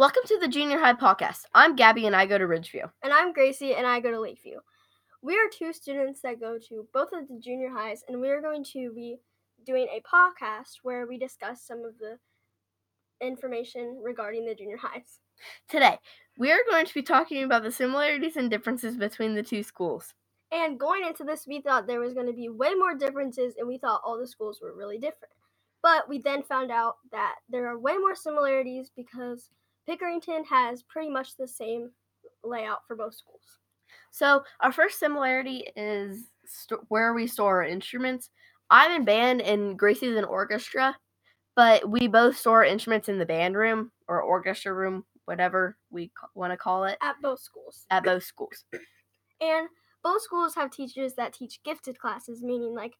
Welcome to the Junior High Podcast. I'm Gabby and I go to Ridgeview. And I'm Gracie and I go to Lakeview. We are two students that go to both of the junior highs, and we are going to be doing a podcast where we discuss some of the information regarding the junior highs. Today, we are going to be talking about the similarities and differences between the two schools. And going into this, we thought there was going to be way more differences, and we thought all the schools were really different. But we then found out that there are way more similarities because Pickerington has pretty much the same layout for both schools. So, our first similarity is st- where we store our instruments. I'm in band and Gracie's in orchestra, but we both store instruments in the band room or orchestra room, whatever we want to call it, At both schools. at both schools. And both schools have teachers that teach gifted classes, meaning like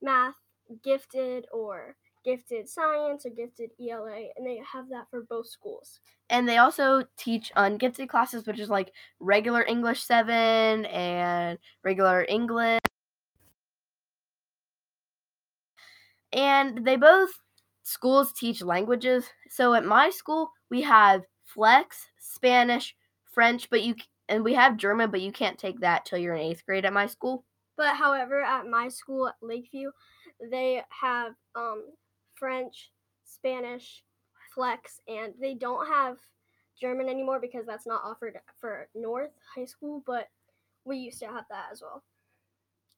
math gifted or gifted science or gifted ELA, and they have that for both schools. And they also teach ungifted classes, which is like regular English 7 and regular English. And they both schools teach languages. So at my school, we have Flex, Spanish, French, but you and we have German, but you can't take that till you're in 8th grade at my school. But however, at my school Lakeview, they have um, French, Spanish, Flex, and they don't have German anymore because that's not offered for North High School, but we used to have that as well.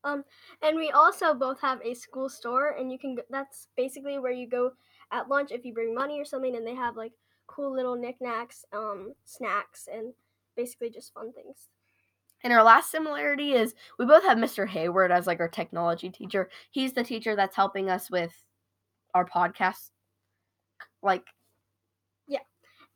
Um, and we also both have a school store, and you can. g- That's basically where you go at lunch if you bring money or something, and they have like cool little knickknacks, um, snacks, and basically just fun things. And our last similarity is we both have Mr. Hayward as like our technology teacher. He's the teacher that's helping us with our podcast. Like yeah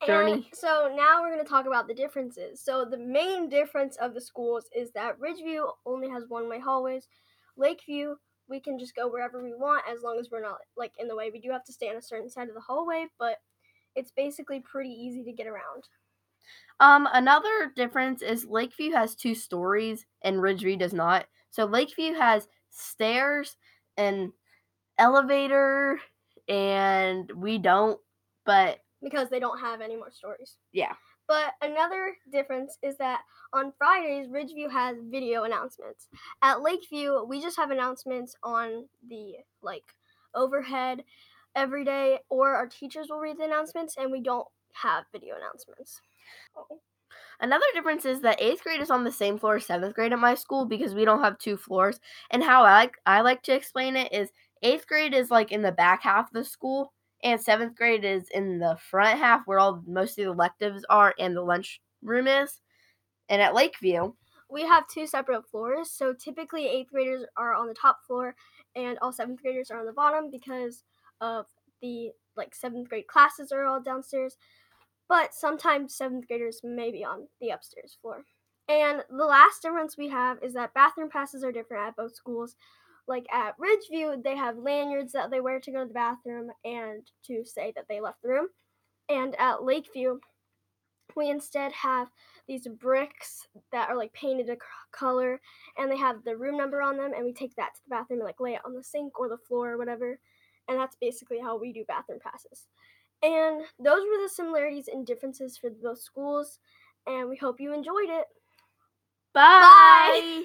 Journey. And so now we're going to talk about the differences. So the main difference of the schools is that Ridgeview only has one-way hallways. Lakeview, we can just go wherever we want as long as we're not like in the way. We do have to stay on a certain side of the hallway, but it's basically pretty easy to get around. Um, another difference is Lakeview has two stories and Ridgeview does not. So Lakeview has stairs and elevator, and we don't. But because they don't have any more stories. Yeah. But another difference is that on Fridays, Ridgeview has video announcements. At Lakeview, we just have announcements on the like overhead every day, or our teachers will read the announcements, and we don't have video announcements. another difference is that eighth grade is on the same floor as seventh grade at my school because we don't have two floors. And how I like I like to explain it is eighth grade is like in the back half of the school, and seventh grade is in the front half where all most of the electives are and the lunch room is. And at Lakeview, We have two separate floors, so typically eighth graders are on the top floor, and all seventh graders are on the bottom because of the like seventh grade classes are all downstairs. But sometimes seventh graders may be on the upstairs floor. And the last difference we have is that bathroom passes are different at both schools. Like at Ridgeview, they have lanyards that they wear to go to the bathroom and to say that they left the room. And at Lakeview, we instead have these bricks that are like painted a c- color and they have the room number on them and we take that to the bathroom and like lay it on the sink or the floor or whatever and that's basically how we do bathroom passes and those were the similarities and differences for both schools and we hope you enjoyed it bye. Bye.